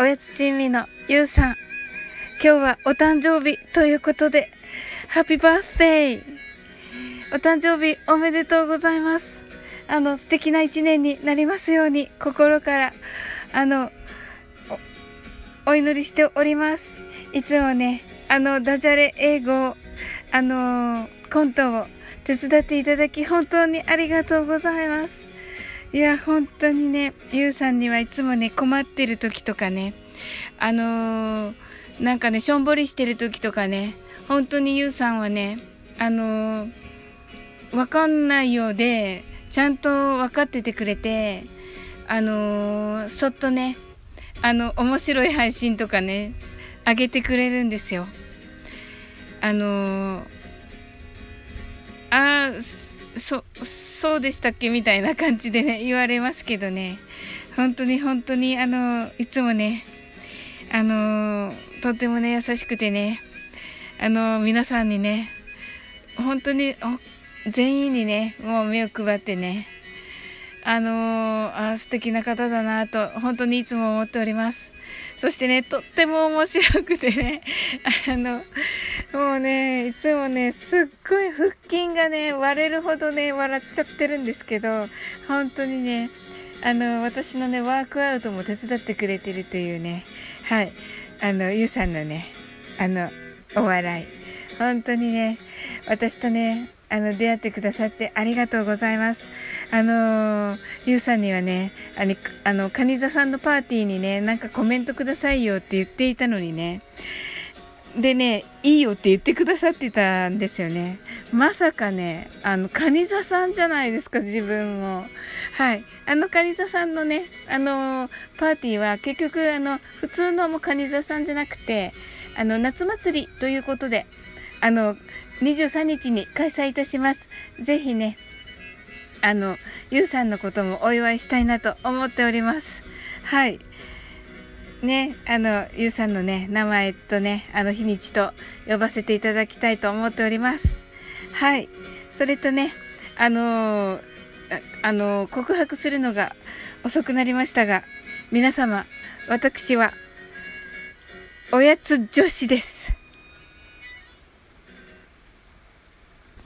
おやつチーミのゆうさん。今日はお誕生日ということで、ハッピーバースデーお誕生日おめでとうございます。あの、素敵な一年になりますように、心から、あの、お祈りしております。いつもね、あの、ダジャレ英語、あの、コントを手伝っていただき、本当にありがとうございます。いや、本当にね、ゆうさんにはいつもね、困ってる時とかね、あのー、なんかね、しょんぼりしてる時とかね、本当にゆうさんはね、あのー、わかんないようで、ちゃんと分かっててくれて、あのー、そっとね、あの面白い配信とかねあげてくれるんですよ。あのー、あそそうでしたっけみたいな感じでね言われますけどね。本当に本当にあのいつもねあのとてもね優しくてねあの皆さんにね本当に全員にねもう目を配ってねあのー、あ素敵な方だなと本当にいつも思っております。そしてねとっても面白くてねあのもうねいつもねすっごい腹筋がね割れるほどね笑っちゃってるんですけど本当にねあの私のねワークアウトも手伝ってくれてるというねはいあのゆうさんのねあのお笑い本当にね私とねあの出会ってくださってありがとうございます。あの、ゆうさんにはね、あの、あの、カニ座さんのパーティーにね、なんかコメントくださいよって言っていたのにね、でね、いいよって言ってくださってたんですよね。まさかね、あの、カニ座さんじゃないですか、自分も。はい。あの、カニ座さんのね、あの、パーティーは結局、あの、普通のもカニ座さんじゃなくて、あの、夏祭りということで、あの、23日に開催いたします。ぜひね、あの、ゆうさんのこともお祝いしたいなと思っております。はい。ね、あの、ゆうさんのね、名前とね、あの日にちと呼ばせていただきたいと思っております。はい。それとね、あのあの告白するのが遅くなりましたが、皆様、私は、おやつ女子です。